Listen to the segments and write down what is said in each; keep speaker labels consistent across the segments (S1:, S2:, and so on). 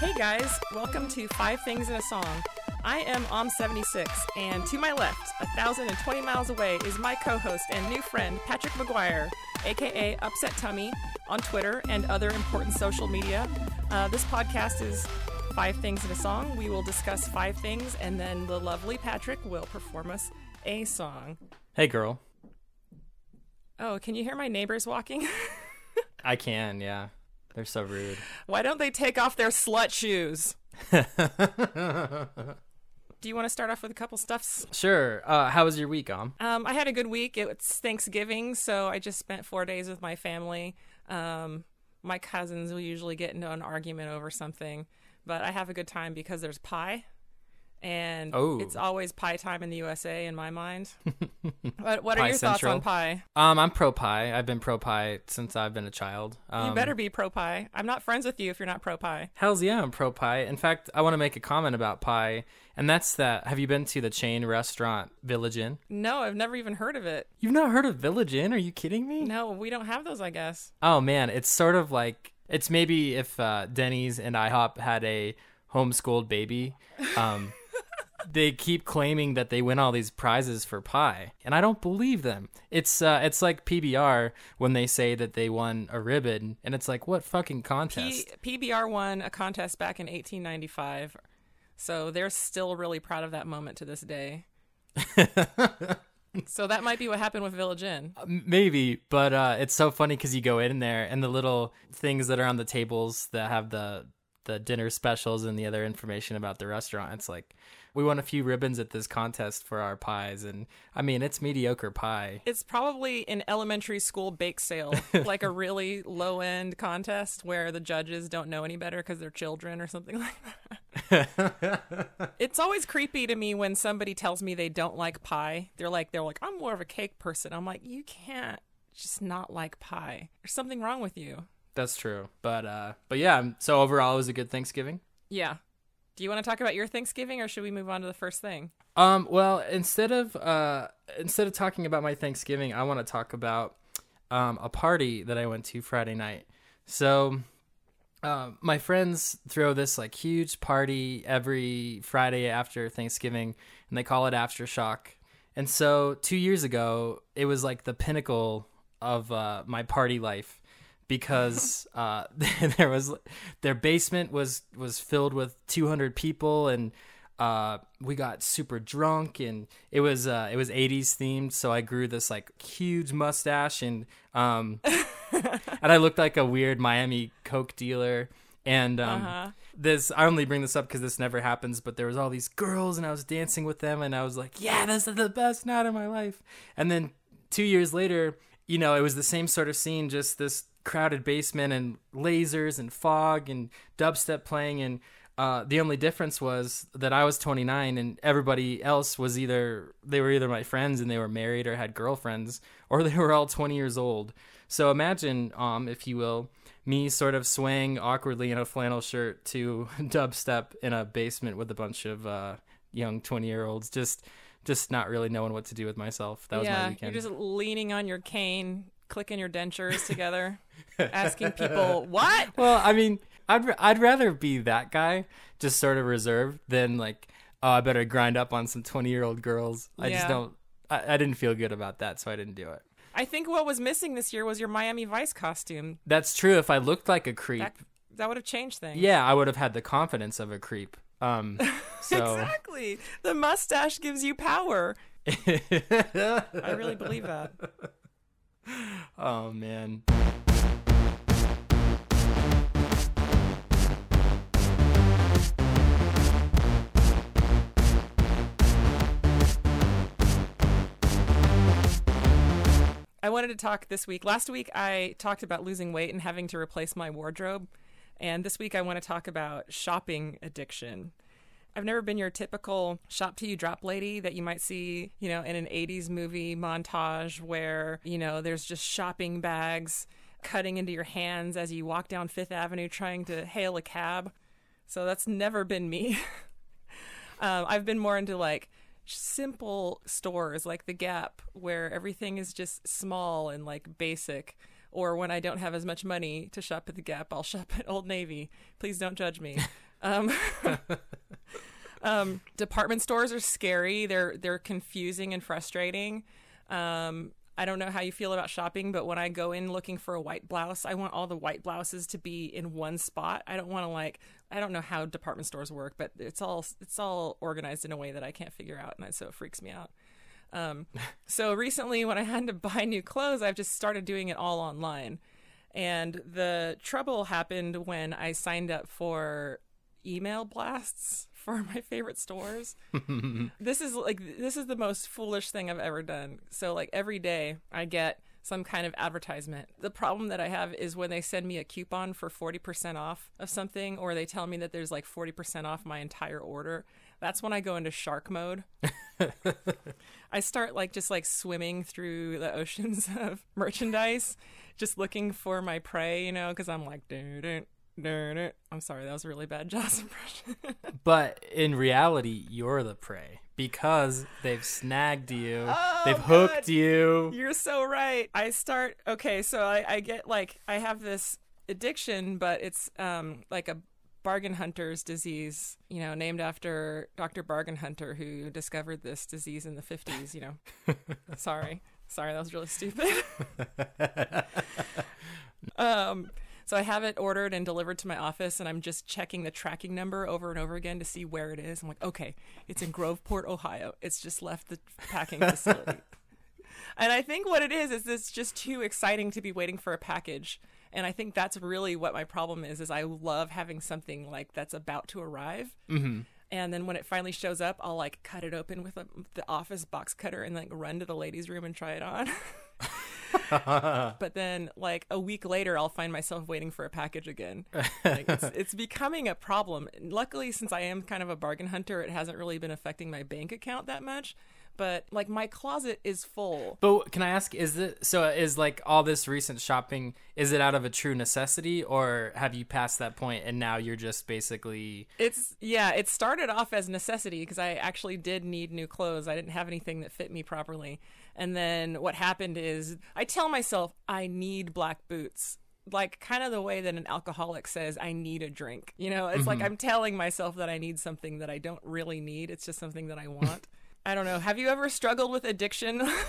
S1: Hey guys, welcome to Five Things in a Song. I am Om76, and to my left, 1,020 miles away, is my co host and new friend, Patrick McGuire, aka Upset Tummy, on Twitter and other important social media. Uh, this podcast is Five Things in a Song. We will discuss five things, and then the lovely Patrick will perform us a song.
S2: Hey, girl.
S1: Oh, can you hear my neighbors walking?
S2: I can, yeah. They're so rude.
S1: Why don't they take off their slut shoes? Do you want to start off with a couple stuffs?
S2: Sure. Uh, how was your week, Om?
S1: Um, I had a good week. It's Thanksgiving, so I just spent four days with my family. Um, my cousins will usually get into an argument over something, but I have a good time because there's pie. And
S2: Oh.
S1: it's always pie time in the USA in my mind. what what are your
S2: Central?
S1: thoughts on pie?
S2: Um, I'm pro pie. I've been pro pie since I've been a child. Um,
S1: you better be pro pie. I'm not friends with you if you're not pro pie.
S2: Hell's yeah, I'm pro pie. In fact, I want to make a comment about pie, and that's that. Have you been to the chain restaurant Village Inn?
S1: No, I've never even heard of it.
S2: You've not heard of Village Inn? Are you kidding me?
S1: No, we don't have those, I guess.
S2: Oh man, it's sort of like it's maybe if uh, Denny's and IHOP had a homeschooled baby. Um, they keep claiming that they win all these prizes for pie, and I don't believe them. It's uh, it's like PBR when they say that they won a ribbon, and it's like what fucking
S1: P-
S2: contest?
S1: PBR won a contest back in 1895, so they're still really proud of that moment to this day. so that might be what happened with Village Inn.
S2: M- Maybe, but uh, it's so funny because you go in there and the little things that are on the tables that have the the dinner specials and the other information about the restaurant. It's like we won a few ribbons at this contest for our pies, and I mean it's mediocre pie.
S1: It's probably an elementary school bake sale, like a really low end contest where the judges don't know any better because they're children or something like that. it's always creepy to me when somebody tells me they don't like pie. They're like, they're like, I'm more of a cake person. I'm like, you can't just not like pie. There's something wrong with you.
S2: That's true, but uh, but yeah. So overall, it was a good Thanksgiving.
S1: Yeah. Do you want to talk about your Thanksgiving or should we move on to the first thing?
S2: Um, well, instead of uh, instead of talking about my Thanksgiving, I want to talk about um, a party that I went to Friday night. So, uh, my friends throw this like huge party every Friday after Thanksgiving, and they call it Aftershock. And so, two years ago, it was like the pinnacle of uh, my party life because uh, there was their basement was was filled with 200 people and uh, we got super drunk and it was uh, it was 80s themed. So I grew this like huge mustache and um, and I looked like a weird Miami coke dealer. And um,
S1: Uh-huh.
S2: this I only bring this up because this never happens but there was all these girls and I was dancing with them and I was like yeah this is the best night of my life. And then two years later you know it was the same sort of scene just this crowded basement and lasers and fog and dubstep playing and uh, the only difference was that I was 29 and everybody else was either they were either my friends and they were married or had girlfriends or they were all 20 years old. So imagine, um, if you will, me sort of swaying awkwardly in a flannel shirt to dubstep in a basement with a bunch of uh, young 20 year olds, just just not really knowing what to do with myself. That was my
S1: yeah,
S2: weekend.
S1: you're just leaning on your cane, clicking your dentures together, asking people, what?
S2: Well, I mean, I'd r- I'd rather be that guy, just sort of reserved, than like, oh, I better grind up on some twenty year old girls. I
S1: Yeah.
S2: just don't. I, I didn't feel good about that, so I didn't do it.
S1: I think what was missing this year was your Miami Vice costume.
S2: That's true. If I looked like a creep,
S1: That, that would have changed things.
S2: yeah, I would have had the confidence of a creep. Um, so
S1: Exactly. The mustache gives you power. I really believe that.
S2: Oh man.
S1: I wanted to talk this week. Last week I talked about losing weight and having to replace my wardrobe. And this week I want to talk about shopping addiction. I've never been your typical shop to you drop lady that you might see, you know, in an 80s movie montage where, you know, there's just shopping bags cutting into your hands as you walk down Fifth Avenue trying to hail a cab. So that's never been me. um, I've been more into like simple stores like the Gap where everything is just small and like basic. Or when I don't have as much money to shop at the Gap, I'll shop at Old Navy. Please don't judge me. Um, um, department stores are scary. They're they're confusing and frustrating. Um, I don't know how you feel about shopping, but when I go in looking for a white blouse, I want all the white blouses to be in one spot. I don't want to like I don't know how department stores work, but it's all it's all organized in a way that I can't figure out, and so it freaks me out. Um, so recently, when I had to buy new clothes, I've just started doing it all online. And the trouble happened when I signed up for email blasts for my favorite stores. this is like this is the most foolish thing I've ever done. So like every day I get some kind of advertisement. The problem that I have is when they send me a coupon for 40% off of something or they tell me that there's like 40% off my entire order. That's when I go into shark mode. I start like just like swimming through the oceans of merchandise, just looking for my prey, you know, because I'm like, dun, I'm sorry, that was a really bad Jaws impression.
S2: but in reality, you're the prey because they've snagged you,
S1: Oh,
S2: they've hooked
S1: God.
S2: you.
S1: You're so right. I start okay, so I, I get like I have this addiction, but it's um like a bargain hunter's disease, you know, named after Dr. Bargain Hunter who discovered this disease in the 50s, you know. Sorry. Sorry, that was really stupid. um so I have it ordered and delivered to my office, and I'm just checking the tracking number over and over again to see where it is. I'm like, okay, it's in Groveport, Ohio. It's just left the packing facility. And I think what it is is it's just too exciting to be waiting for a package. And I think that's really what my problem is is I love having something like that's about to arrive.
S2: hmm
S1: And then when it finally shows up, I'll like cut it open with a, the office box cutter and like run to the ladies' room and try it on. but then like a week later, I'll find myself waiting for a package again. Like, it's, it's becoming a problem. Luckily, since I am kind of a bargain hunter, it hasn't really been affecting my bank account that much. But like my closet is full.
S2: But can I ask, is it so? Is like all this recent shopping? Is it out of a true necessity, or have you passed that point and now you're just basically?
S1: It's yeah, it started off as necessity because I actually did need new clothes. I didn't have anything that fit me properly. And then what happened is I tell myself I need black boots. Like kind of the way that an alcoholic says I need a drink. You know, it's like mm-hmm. I'm telling myself that I need something that I don't really need. It's just something that I want. I don't know. Have you ever struggled with addiction?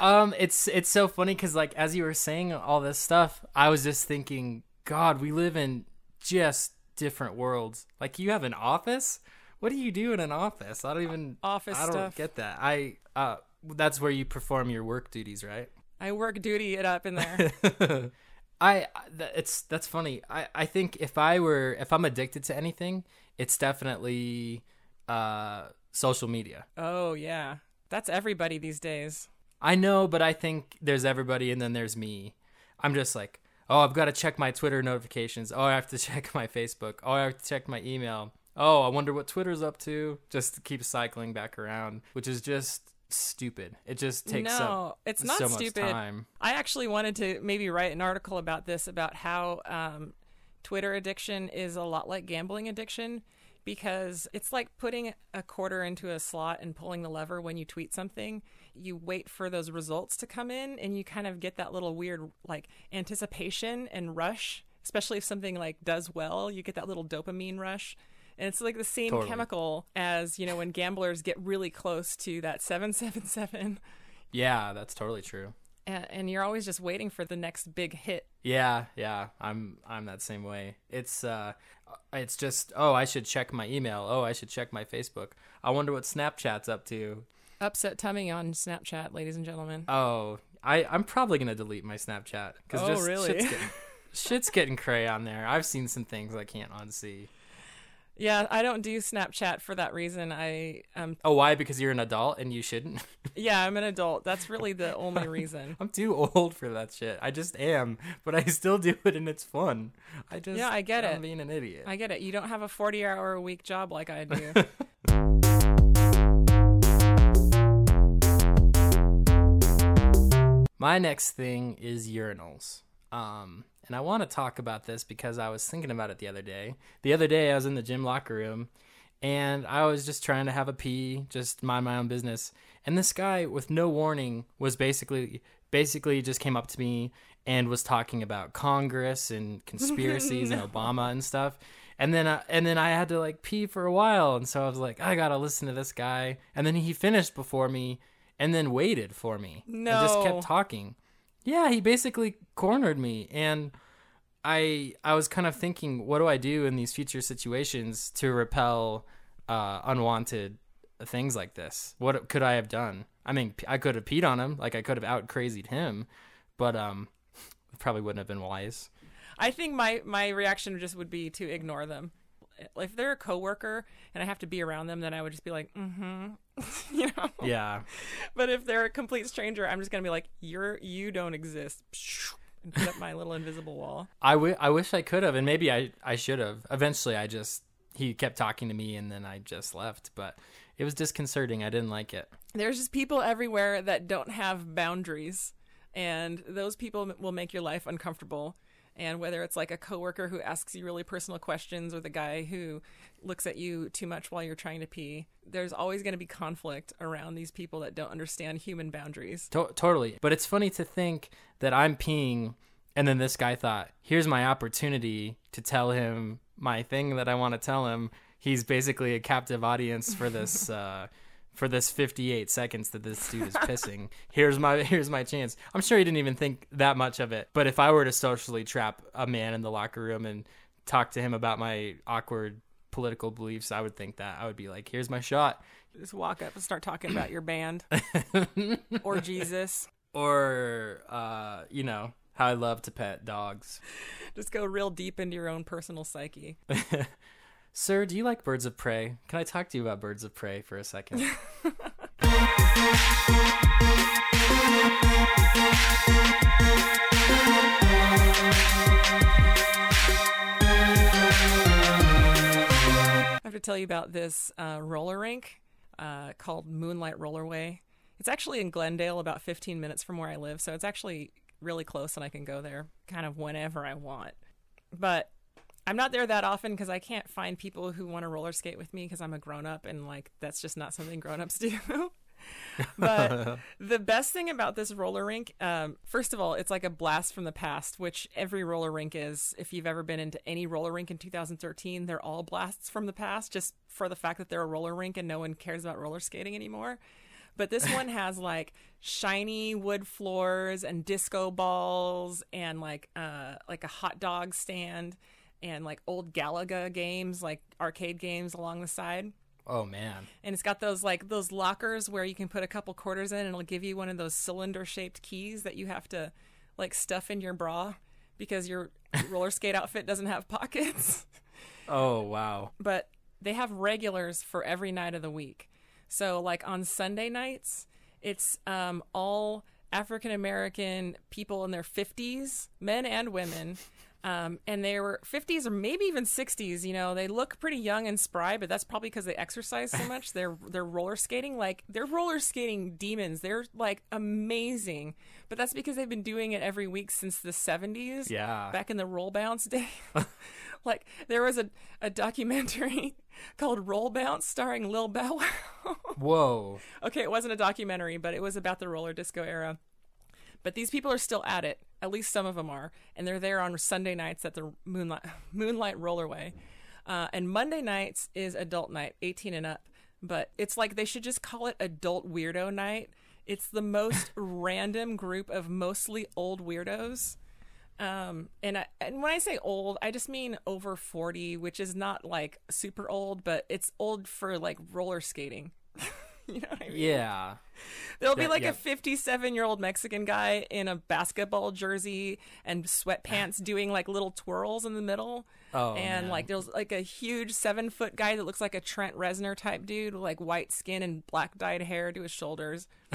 S2: Um, it's it's so funny because like as you were saying all this stuff, I was just thinking, God, we live in just different worlds. Like you have an office. What do you do in an office? I don't even
S1: Office
S2: I don't
S1: stuff.
S2: get that. I uh, that's where you perform your work duties, right?
S1: I work duty it up in there.
S2: I it's that's funny. I I think if I were if I'm addicted to anything, it's definitely uh social media.
S1: oh yeah. That's everybody these days.
S2: I know, but I think there's everybody and then there's me. I'm just like, oh, I've got to check my Twitter notifications. Oh, I have to check my Facebook. Oh, I have to check my email. Oh, I wonder what Twitter's up to. Just to keep cycling back around, which is just stupid. It just takes
S1: no,
S2: up
S1: it's not
S2: so
S1: stupid.
S2: much time.
S1: I actually wanted to maybe write an article about this about how um, Twitter addiction is a lot like gambling addiction because it's like putting a quarter into a slot and pulling the lever when you tweet something. You wait for those results to come in and you kind of get that little weird like anticipation and rush, especially if something like does well, you get that little dopamine rush. And it's like the same
S2: Totally.
S1: chemical as, you know, when gamblers get really close to that 777
S2: Yeah, that's totally true.
S1: And, and you're always just waiting for the next big hit.
S2: Yeah, yeah, I'm I'm that same way. It's uh it's just oh, I should check my email. Oh, I should check my Facebook. I wonder what Snapchat's up to.
S1: Upset tummy on Snapchat, ladies and gentlemen.
S2: Oh, I I'm probably going to delete my Snapchat cuz
S1: Oh,
S2: just
S1: really?
S2: shit's getting shit's getting cray on there. I've seen some things I can't unsee.
S1: Yeah, I don't do Snapchat for that reason. I um
S2: Oh, why? Because you're an adult and you shouldn't.
S1: yeah, I'm an adult. That's really the only reason.
S2: I'm too old for that shit. I just am, but I still do it and it's fun. I just
S1: Yeah, I get
S2: I'm
S1: it.
S2: being an idiot.
S1: I get it. You don't have a 40 hour a week job like I do.
S2: My next thing is urinals. Um, and I want to talk about this because I was thinking about it the other day. The other day, I was in the gym locker room and I was just trying to have a pee, just mind my own business. And this guy, with no warning, was basically basically just came up to me and was talking about Congress and conspiracies and Obama and stuff. And then uh, and then I had to like pee for a while, and so I was like, I gotta listen to this guy. And then he finished before me, and then waited for me, and just kept talking. Yeah, he basically cornered me, and I I was kind of thinking, what do I do in these future situations to repel uh, unwanted things like this? What could I have done? I mean, I could have peed on him, like I could have out crazied him, but um, probably wouldn't have been wise.
S1: I think my my reaction just would be to ignore them. If they're a coworker and I have to be around them, then I would just be like, mm-hmm, you know.
S2: Yeah,
S1: But if they're a complete stranger, I'm just gonna be like, you're you don't exist, and put up my little invisible wall.
S2: I I wish I could have, and maybe I I should have. Eventually, I just he kept talking to me, and then I just left. But it was disconcerting. I didn't like it.
S1: There's just people everywhere that don't have boundaries, and those people will make your life uncomfortable. And whether it's like a coworker who asks you really personal questions or the guy who looks at you too much while you're trying to pee, there's always going to be conflict around these people that don't understand human boundaries.
S2: To- totally. But it's funny to think that I'm peeing, and then this guy thought, here's my opportunity to tell him my thing that I want to tell him. He's basically a captive audience for this. Uh, for this 58 seconds that this dude is pissing, here's my here's my chance. I'm sure he didn't even think that much of it. But if I were to socially trap a man in the locker room and talk to him about my awkward political beliefs, I would think that I would be like, here's my shot.
S1: Just walk up and start talking about your band or Jesus.
S2: or uh, you know how I love to pet dogs.
S1: Just go real deep into your own personal psyche.
S2: Sir, do you like birds of prey? Can I talk to you about birds of prey for a second?
S1: I have to tell you about this uh, roller rink uh, called Moonlight Rollerway. It's actually in Glendale, about 15 minutes from where I live, so it's actually really close, and I can go there kind of whenever I want. But I'm not there that often because I can't find people who want to roller skate with me because I'm a grown up, and like that's just not something grown ups do. but the best thing about this roller rink, um, first of all, it's like a blast from the past, which every roller rink is. If you've ever been into any roller rink in 2013, they're all blasts from the past, just for the fact that they're a roller rink and no one cares about roller skating anymore. But this one has like shiny wood floors and disco balls and like uh like a hot dog stand and like old Galaga games, like arcade games along the side
S2: oh man.
S1: and it's got those like those lockers where you can put a couple quarters in and it'll give you one of those cylinder shaped keys that you have to like stuff in your bra because your roller skate outfit doesn't have pockets
S2: Oh wow.
S1: but they have regulars for every night of the week so like on sunday nights it's um, all african american people in their 50s men and women um, and they were 50s or maybe even 60s. You know, they look pretty young and spry, but that's probably because they exercise so much. They're they're roller skating like they're roller skating demons. They're like amazing, but that's because they've been doing it every week since the 70s.
S2: Yeah.
S1: back in the roll bounce day. like there was a a documentary called Roll Bounce starring Lil Bow Wow.
S2: Whoa.
S1: okay, it wasn't a documentary, but it was about the roller disco era. But these people are still at it. At least some of them are, and they're there on Sunday nights at the Moonlight Moonlight Rollerway. Uh, and Monday nights is adult night, 18 and up. But it's like they should just call it adult weirdo night. It's the most random group of mostly old weirdos. Um, and I, and when I say old, I just mean over 40, which is not like super old, but it's old for like roller skating. you know what I mean?
S2: Yeah.
S1: There'll be like
S2: yeah.
S1: a 57 year old Mexican guy in a basketball jersey and sweatpants doing like little twirls in the middle.
S2: Oh,
S1: and
S2: man.
S1: like there's like a huge seven foot guy that looks like a Trent Reznor type dude with like white skin and black dyed hair to his shoulders.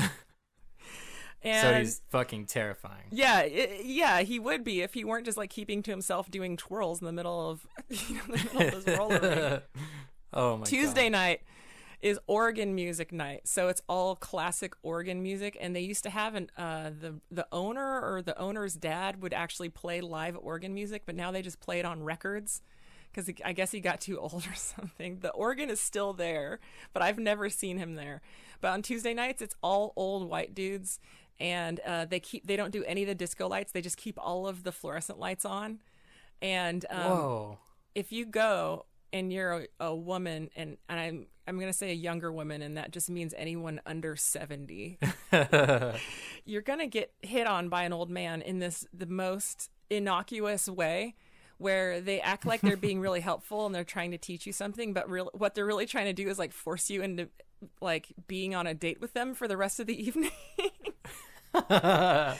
S1: and
S2: So he's fucking terrifying.
S1: yeah, i yeah, he would be if he weren't just like keeping to himself doing twirls in the middle of, you know, the middle of this roller
S2: oh my
S1: Tuesday
S2: God.
S1: night is organ music night, so it's all classic organ music. And they used to have an uh, the the owner or the owner's dad would actually play live organ music, but now they just play it on records because I guess he got too old or something. The organ is still there, but I've never seen him there. But on Tuesday nights, it's all old white dudes. and uh, they keep they don't do any of the disco lights. They just keep all of the fluorescent lights on. And um,
S2: Whoa.
S1: if you go and you're a, a woman, and, and I'm I'm gonna say a younger woman, and that just means anyone under seventy, you're gonna get hit on by an old man in this the most innocuous way where they act like they're being really helpful and they're trying to teach you something but real what they're really trying to do is like force you into like being on a date with them for the rest of the evening.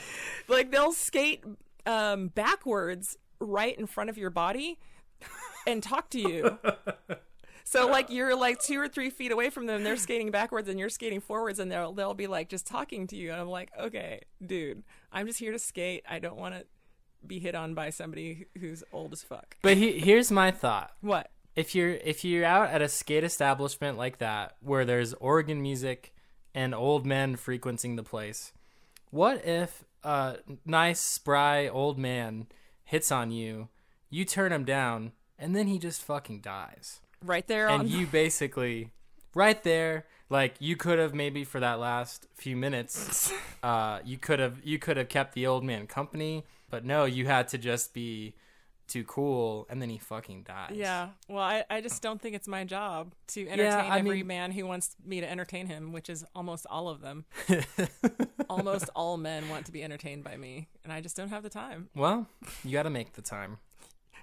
S1: Like they'll skate um, backwards right in front of your body and talk to you. So like you're like two or three feet away from them they're skating backwards and you're skating forwards and they'll they'll be like just talking to you. And i'm like okay dude i'm just here to skate. I don't want to be hit on by somebody who's old as fuck.
S2: But he, here's my thought.
S1: what?
S2: If you're if you're out at a skate establishment like that where there's organ music and old men frequenting the place what if a nice spry old man hits on you you turn him down and then he just fucking dies.
S1: Right there on
S2: and you basically right there like you could have maybe for that last few minutes uh you could have you could have kept the old man company but no you had to just be too cool and then he fucking dies.
S1: Yeah. Well I, I just don't think it's my job to entertain
S2: I
S1: every
S2: mean-
S1: man who wants me to entertain him which is almost all of them. Almost all men want to be entertained by me and i just don't have the time.
S2: Well, you got to make the time.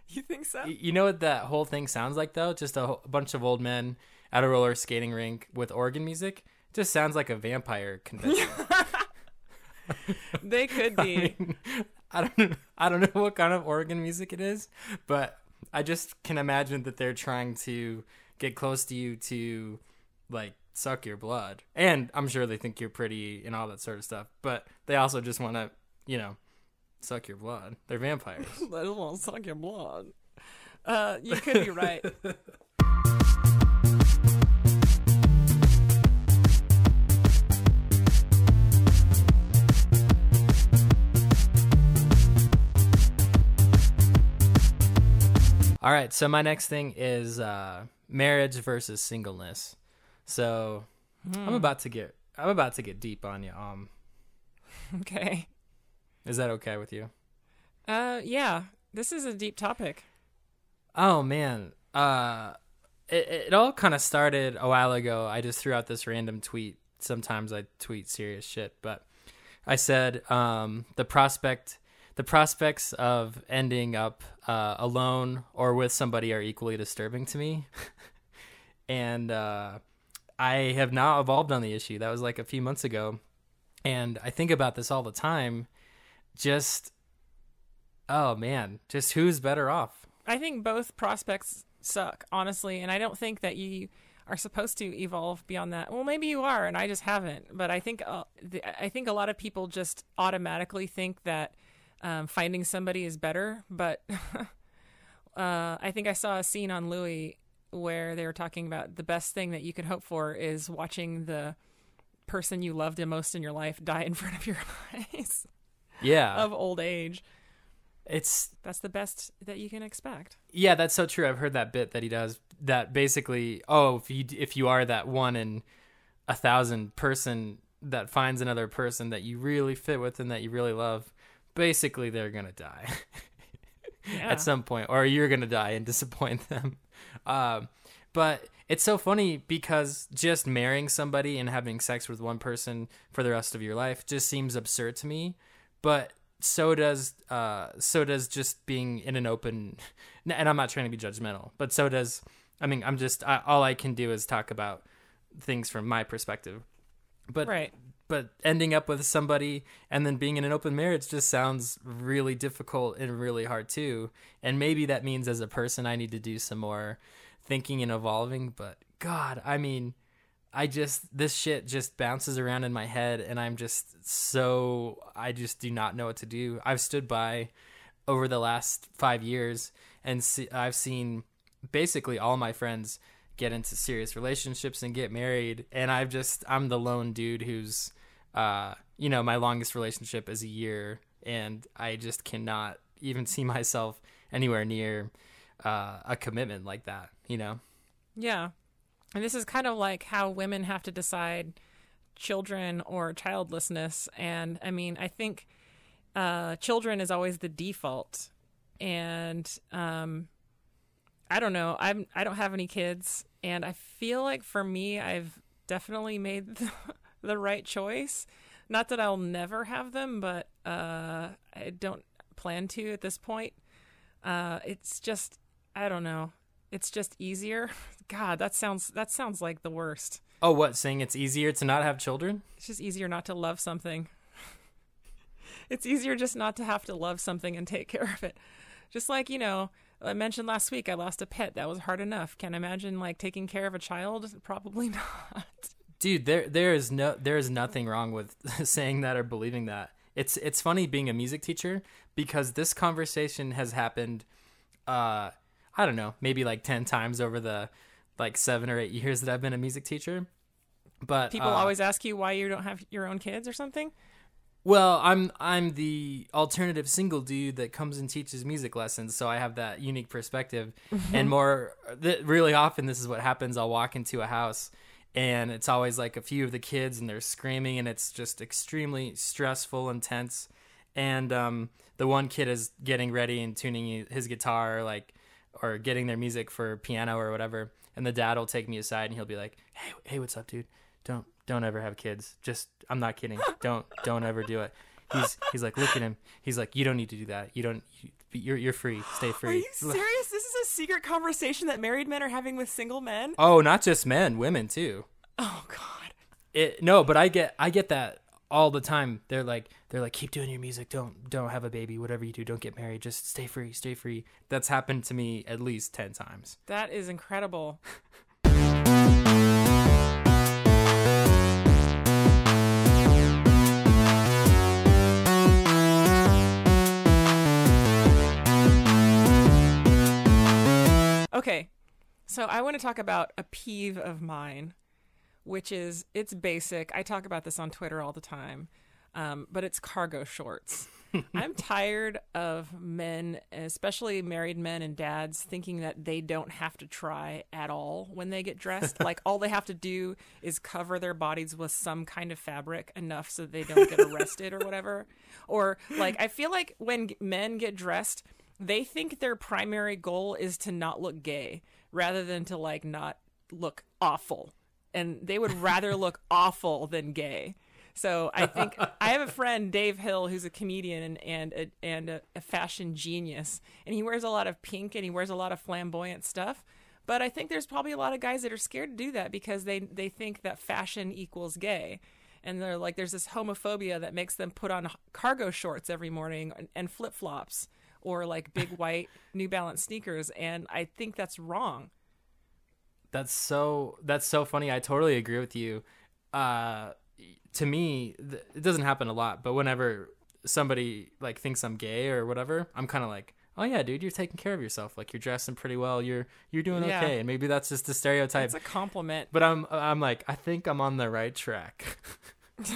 S1: you think so
S2: You know what that whole thing sounds like, though? Just a, whole- a bunch of old men at a roller skating rink with organ music. Just sounds like a vampire convention.
S1: they could be
S2: I don't. I don't know what kind of organ music it is, but I just can imagine that they're trying to get close to you to like suck your blood. And I'm sure they think you're pretty and all that sort of stuff, but they also just want to, you know, suck your blood. They're vampires.
S1: I just want to suck your blood. Uh, you could be right.
S2: All right, so my next thing is uh, marriage versus singleness. So I'm about to get I'm about to get deep on you. Um,
S1: Okay.
S2: Is that okay with you?
S1: Uh, yeah. This is a deep topic.
S2: Oh man, uh, it it all kind of started a while ago. I just threw out this random tweet. Sometimes I tweet serious shit, but I said um, the prospect the prospects of ending up uh, alone or with somebody are equally disturbing to me. and uh, I have now evolved on the issue. That was like a few months ago, and I think about this all the time. Just oh man, just who's better off?
S1: I think both prospects suck, honestly, and I don't think that you are supposed to evolve beyond that. Well, maybe you are, and I just haven't. But I think uh, the, I think a lot of people just automatically think that um, finding somebody is better. But uh, I think I saw a scene on Louie where they were talking about the best thing that you could hope for is watching the person you loved the most in your life die in front of your eyes
S2: Yeah,
S1: of old age.
S2: it's
S1: That's the best that you can expect.
S2: yeah, that's so true. I've heard that bit that he does. That basically, oh, if you if you are that one in a thousand person that finds another person that you really fit with and that you really love, basically they're gonna die
S1: Yeah.
S2: at some point, or you're gonna die and disappoint them. Um, but it's so funny because just marrying somebody and having sex with one person for the rest of your life just seems absurd to me. But so does uh, so does just being in an open. And I'm not trying to be judgmental, but so does. I mean, I'm just I, all I can do is talk about things from my perspective. But
S1: right.
S2: but ending up with somebody and then being in an open marriage just sounds really difficult and really hard too. And maybe that means as a person I need to do some more thinking and evolving, but god, I mean, I just this shit just bounces around in my head and I'm just so I just do not know what to do. I've stood by over the last 5 years and see, I've seen basically all my friends get into serious relationships and get married and I've just I'm the lone dude who's uh you know my longest relationship is a year and I just cannot even see myself anywhere near uh a commitment like that, you know.
S1: Yeah. And this is kind of like how women have to decide children or childlessness. And I mean, I think uh, children is always the default. And um, I don't know. I'm I don't have any kids, and I feel like for me, I've definitely made the, the right choice. Not that I'll never have them, but uh, I don't plan to at this point. Uh, it's just I don't know. It's just easier. God, that sounds that sounds like the worst.
S2: Oh, what? Saying it's easier to not have children?
S1: It's just easier not to love something. it's easier just not to have to love something and take care of it. Just like, you know, I mentioned last week I lost a pet. That was hard enough. Can not imagine like taking care of a child? Probably not.
S2: Dude, there there is no there is nothing wrong with saying that or believing that. It's it's funny being a music teacher because this conversation has happened uh I don't know, maybe like 10 times over the like 7 or 8 years that I've been a music teacher. But
S1: People
S2: uh,
S1: always ask you why you don't have your own kids or something.
S2: Well, I'm I'm the alternative single dude that comes and teaches music lessons, so I have that unique perspective. and more, th- really often, this is what happens. I'll walk into a house, and it's always like a few of the kids, and they're screaming, and it's just extremely stressful and tense. And um, the one kid is getting ready and tuning his guitar, like, or getting their music for piano or whatever. And the dad will take me aside, and he'll be like, "Hey, hey, what's up, dude? Don't don't ever have kids. Just I'm not kidding. Don't don't ever do it. He's he's like look at him. He's like you don't need to do that. You don't. You, you're you're free. Stay free."
S1: Are you serious? This is a secret conversation that married men are having with single men.
S2: Oh, not just men, women too.
S1: Oh God.
S2: It no, but I get I get that all the time. They're like they're like keep doing your music. Don't don't have a baby. Whatever you do, don't get married. Just stay free. Stay free. That's happened to me at least ten times.
S1: That is incredible. Okay, so I want to talk about a peeve of mine, which is it's basic. I talk about this on Twitter all the time, um, but it's cargo shorts. I'm tired of men, especially married men and dads, thinking that they don't have to try at all when they get dressed. like all they have to do is cover their bodies with some kind of fabric enough so they don't get arrested or whatever. Or like I feel like when men get dressed, they think their primary goal is to not look gay rather than to like not look awful. And they would rather look awful than gay. So I think I have a friend, Dave Hill, who's a comedian and and a, and a, a fashion genius, and he wears a lot of pink and he wears a lot of flamboyant stuff. But I think there's probably a lot of guys that are scared to do that because they they think that fashion equals gay, and they're like, there's this homophobia that makes them put on cargo shorts every morning and, and flip flops or like big white New Balance sneakers, and I think that's wrong.
S2: That's so that's so funny. I totally agree with you. Uh, to me, th- it doesn't happen a lot, but whenever somebody like thinks I'm gay or whatever, I'm kind of like, "Oh yeah, dude, you're taking care of yourself. Like you're dressing pretty well. You're you're doing
S1: Yeah.
S2: okay." And maybe that's just a stereotype.
S1: It's a compliment.
S2: but I'm I'm like, I think I'm on the right track.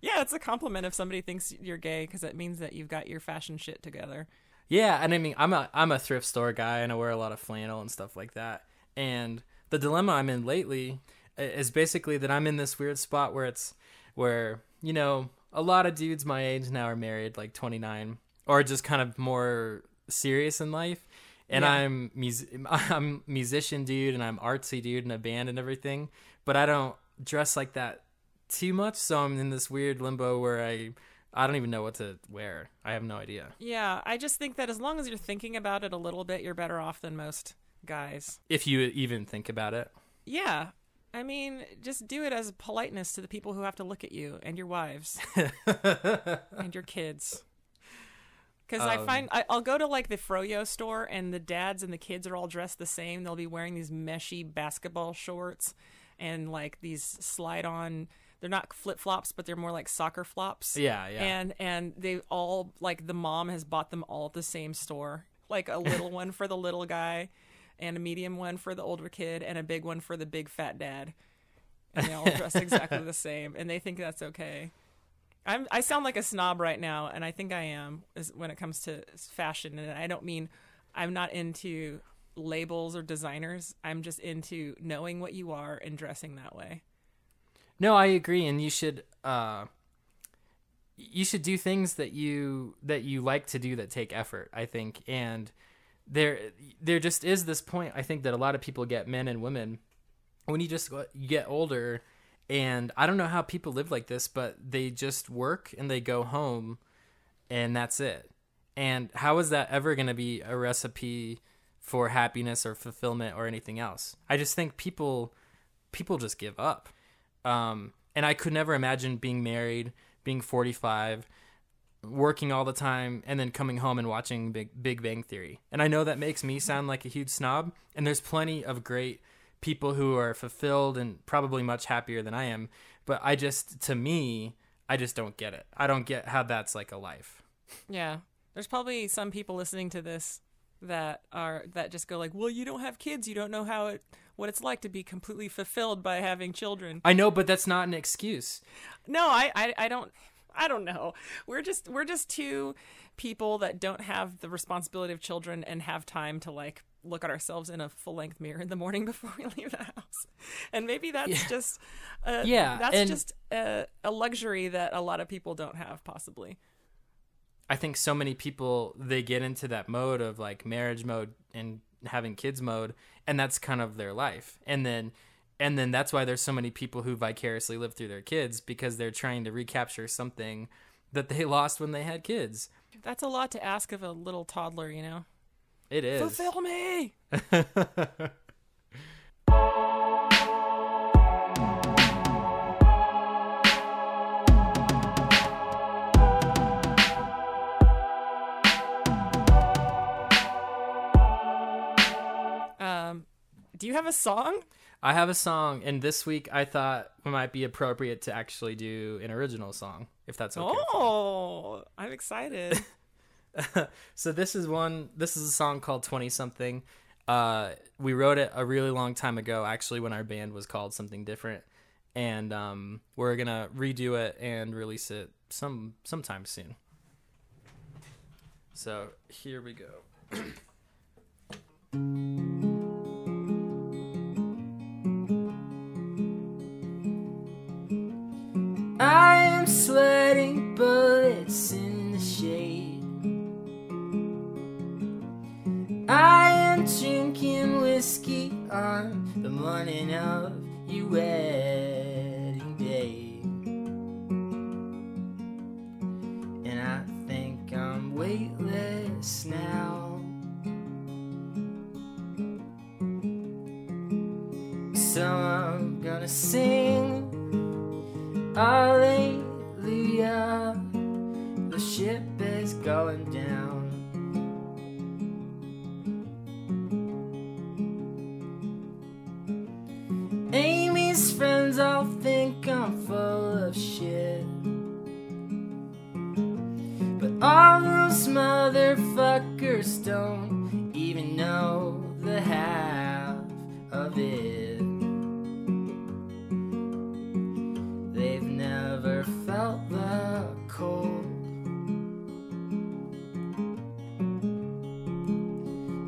S1: Yeah, it's a compliment if somebody thinks you're gay because it means that you've got your fashion shit together.
S2: Yeah, and I mean, I'm a I'm a thrift store guy, and I wear a lot of flannel and stuff like that. And the dilemma I'm in lately is basically that I'm in this weird spot where it's where you know a lot of dudes my age now are married, like 29, or just kind of more serious in life. And
S1: Yeah.
S2: I'm mus- I'm musician dude, and I'm artsy dude in a band and everything, but I don't dress like that too much. So I'm in this weird limbo where I I don't even know what to wear. I have no idea.
S1: Yeah, I just think that as long as you're thinking about it a little bit, you're better off than most guys.
S2: if you even think about it.
S1: Yeah. I mean, just do it as politeness to the people who have to look at you and your wives and your kids. Because I
S2: Um,
S1: find I, I'll go to like the Froyo store and the dads and the kids are all dressed the same. They'll be wearing these meshy basketball shorts and like these slide on. They're not flip flops, but they're more like soccer flops.
S2: Yeah, yeah.
S1: And and they all like the mom has bought them all at the same store. Like a little one for the little guy, and a medium one for the older kid, and a big one for the big fat dad. And they all dress exactly the same, and they think that's okay. I'm I sound like a snob right now, and I think I am is when it comes to fashion. And I don't mean I'm not into labels or designers. I'm just into knowing what you are and dressing that way.
S2: No, I agree, and you should uh, you should do things that you that you like to do that take effort. I think, and there there just is this point. I think that a lot of people get men and women when you just get older, and I don't know how people live like this, but they just work and they go home, and that's it. And how is that ever going to be a recipe for happiness or fulfillment or anything else? I just think people people just give up. Um, and I could never imagine being married, being 45, working all the time, and then coming home and watching Big, Big Bang Theory. And I know that makes me sound like a huge snob. And there's plenty of great people who are fulfilled and probably much happier than I am. But I just, to me, I just don't get it. I don't get how that's like a life.
S1: Yeah. There's probably some people listening to this that are that just go like, "Well, you don't have kids. You don't know how it what it's like to be completely fulfilled by having children."
S2: I know, but that's not an excuse.
S1: No, I I, I don't I don't know. We're just we're just two people that don't have the responsibility of children and have time to like look at ourselves in a full length mirror in the morning before we leave the house. And maybe that's
S2: Yeah.
S1: just uh,
S2: Yeah,
S1: that's
S2: and-
S1: just a, a luxury that a lot of people don't have possibly.
S2: I think so many people they get into that mode of like marriage mode and having kids mode and that's kind of their life. And then and then that's why there's so many people who vicariously live through their kids because they're trying to recapture something that they lost when they had kids.
S1: That's a lot to ask of a little toddler, you know.
S2: It is.
S1: Fulfill me. Um, do you have a song?
S2: I have a song and this week I thought it might be appropriate to actually do an original song if that's okay.
S1: Oh, I'm excited.
S2: so this is one this is a song called 20 something uh we wrote it a really long time ago actually when our band was called something different and um we're gonna redo it and release it some sometime soon so here we go I am sweating bullets in the shade. I am drinking whiskey on the morning of your wedding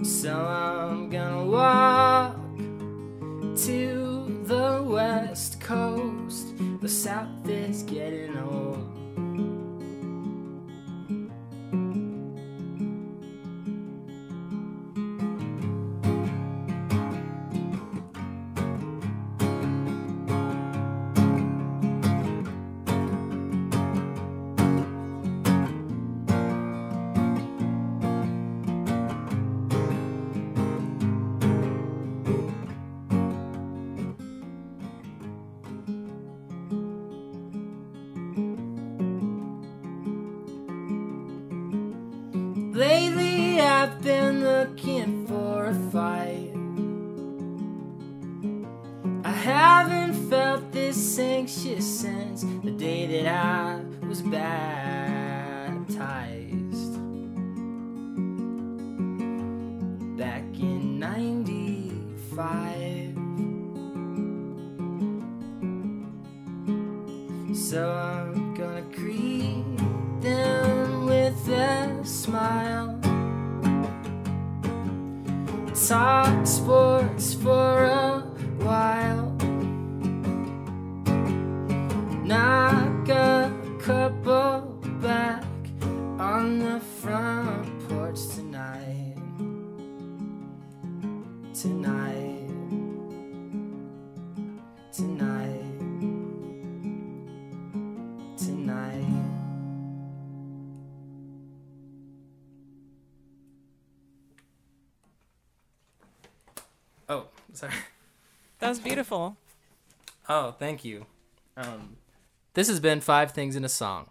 S2: So I'm gonna walk to the west coast. The south is getting Oh, thank you. Um, this has been Five Things in a Song.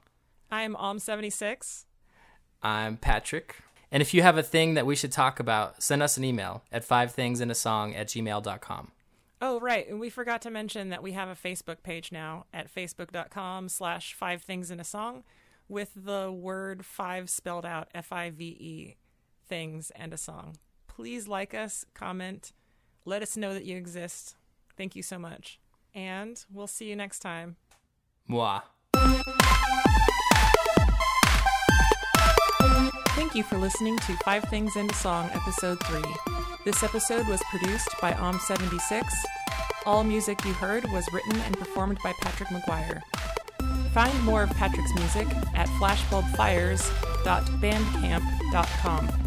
S1: I'm Om76.
S2: I'm Patrick. And if you have a thing that we should talk about, send us an email at fivethingsinasong at gmail.com.
S1: Oh, right. And we forgot to mention that we have a Facebook page now at facebook.com slash five things in a song with the word five spelled out F I V E things and a song. Please like us, comment, let us know that you exist. Thank you so much. And we'll see you next time.
S2: Moi.
S1: Thank you for listening to Five Things in a Song, Episode 3. This episode was produced by Om76. All music you heard was written and performed by Patrick McGuire. Find more of Patrick's music at flashbulbfires.bandcamp.com.